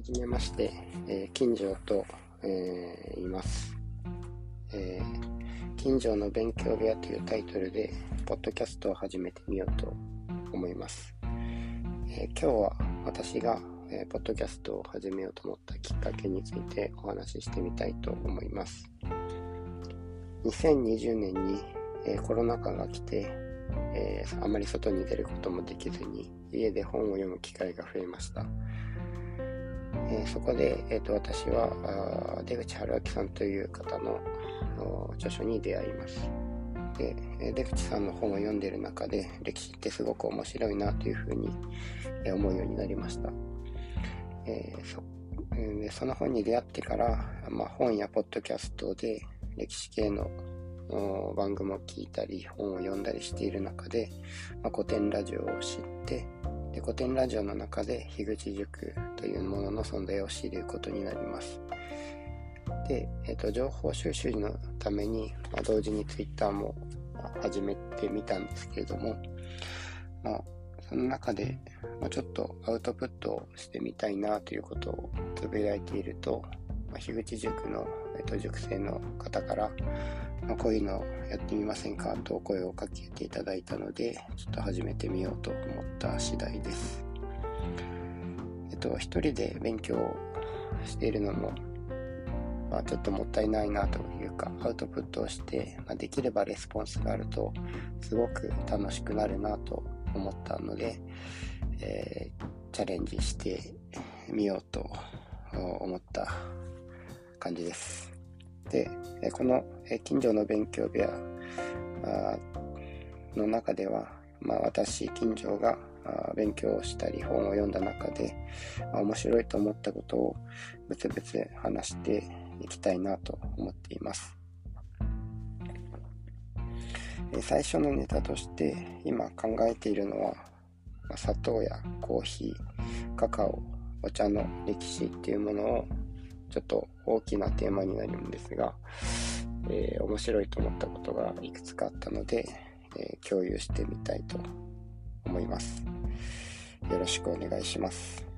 はじめまして、えー、金城と、えー、言います、えー、金城の勉強部屋というタイトルで、ポッドキャストを始めてみようと思います。え今日は私が、えポッドキャストを始めようと思ったきっかけについてお話ししてみたいと思います。2020年に、えコロナ禍が来て、えあまり外に出ることもできずに家で本を読む機会が増えました。えー、そこで、えーと、私は出口春明さんという方の著書に出会います。で、出口さんの本を読んでる中で歴史ってすごく面白いなというふうに思うようになりました。えー、そでその本に出会ってから、まあ、本やポッドキャストで歴史系の番組を聞いたり本を読んだりしている中で、まあ、古典ラジオを知ってで古典ラジオの中で樋口塾というものの存在を知ることになります。で、えーと、情報収集のために、まあ、同時に Twitter も始めてみたんですけれども、まあ、その中で、まあ、ちょっとアウトプットをしてみたいなということをつぶやいていると、まあ、樋口塾の、えーと塾生の方から、まあ、こういうのやってみませんかと声をかけていただいたので、ちょっと始めてみようと思った次第です。えっと、一人で勉強しているのも、まあ、ちょっともったいないなというか、アウトプットをして、まあ、できればレスポンスがあると、すごく楽しくなるなと思ったので、えー、チャレンジしてみようと思った感じです。で、この近所の勉強部屋の中では、まあ、私、近所が勉強したり本を読んだ中で、ま、面白いと思ったことをぶつぶつ話していきたいなと思っています。最初のネタとして今考えているのは砂糖やコーヒー、カカオ、お茶の歴史っていうものをちょっと大きなテーマになるんですが、えー、面白いと思ったことがいくつかあったので、えー、共有してみたいと思います。よろしくお願いします。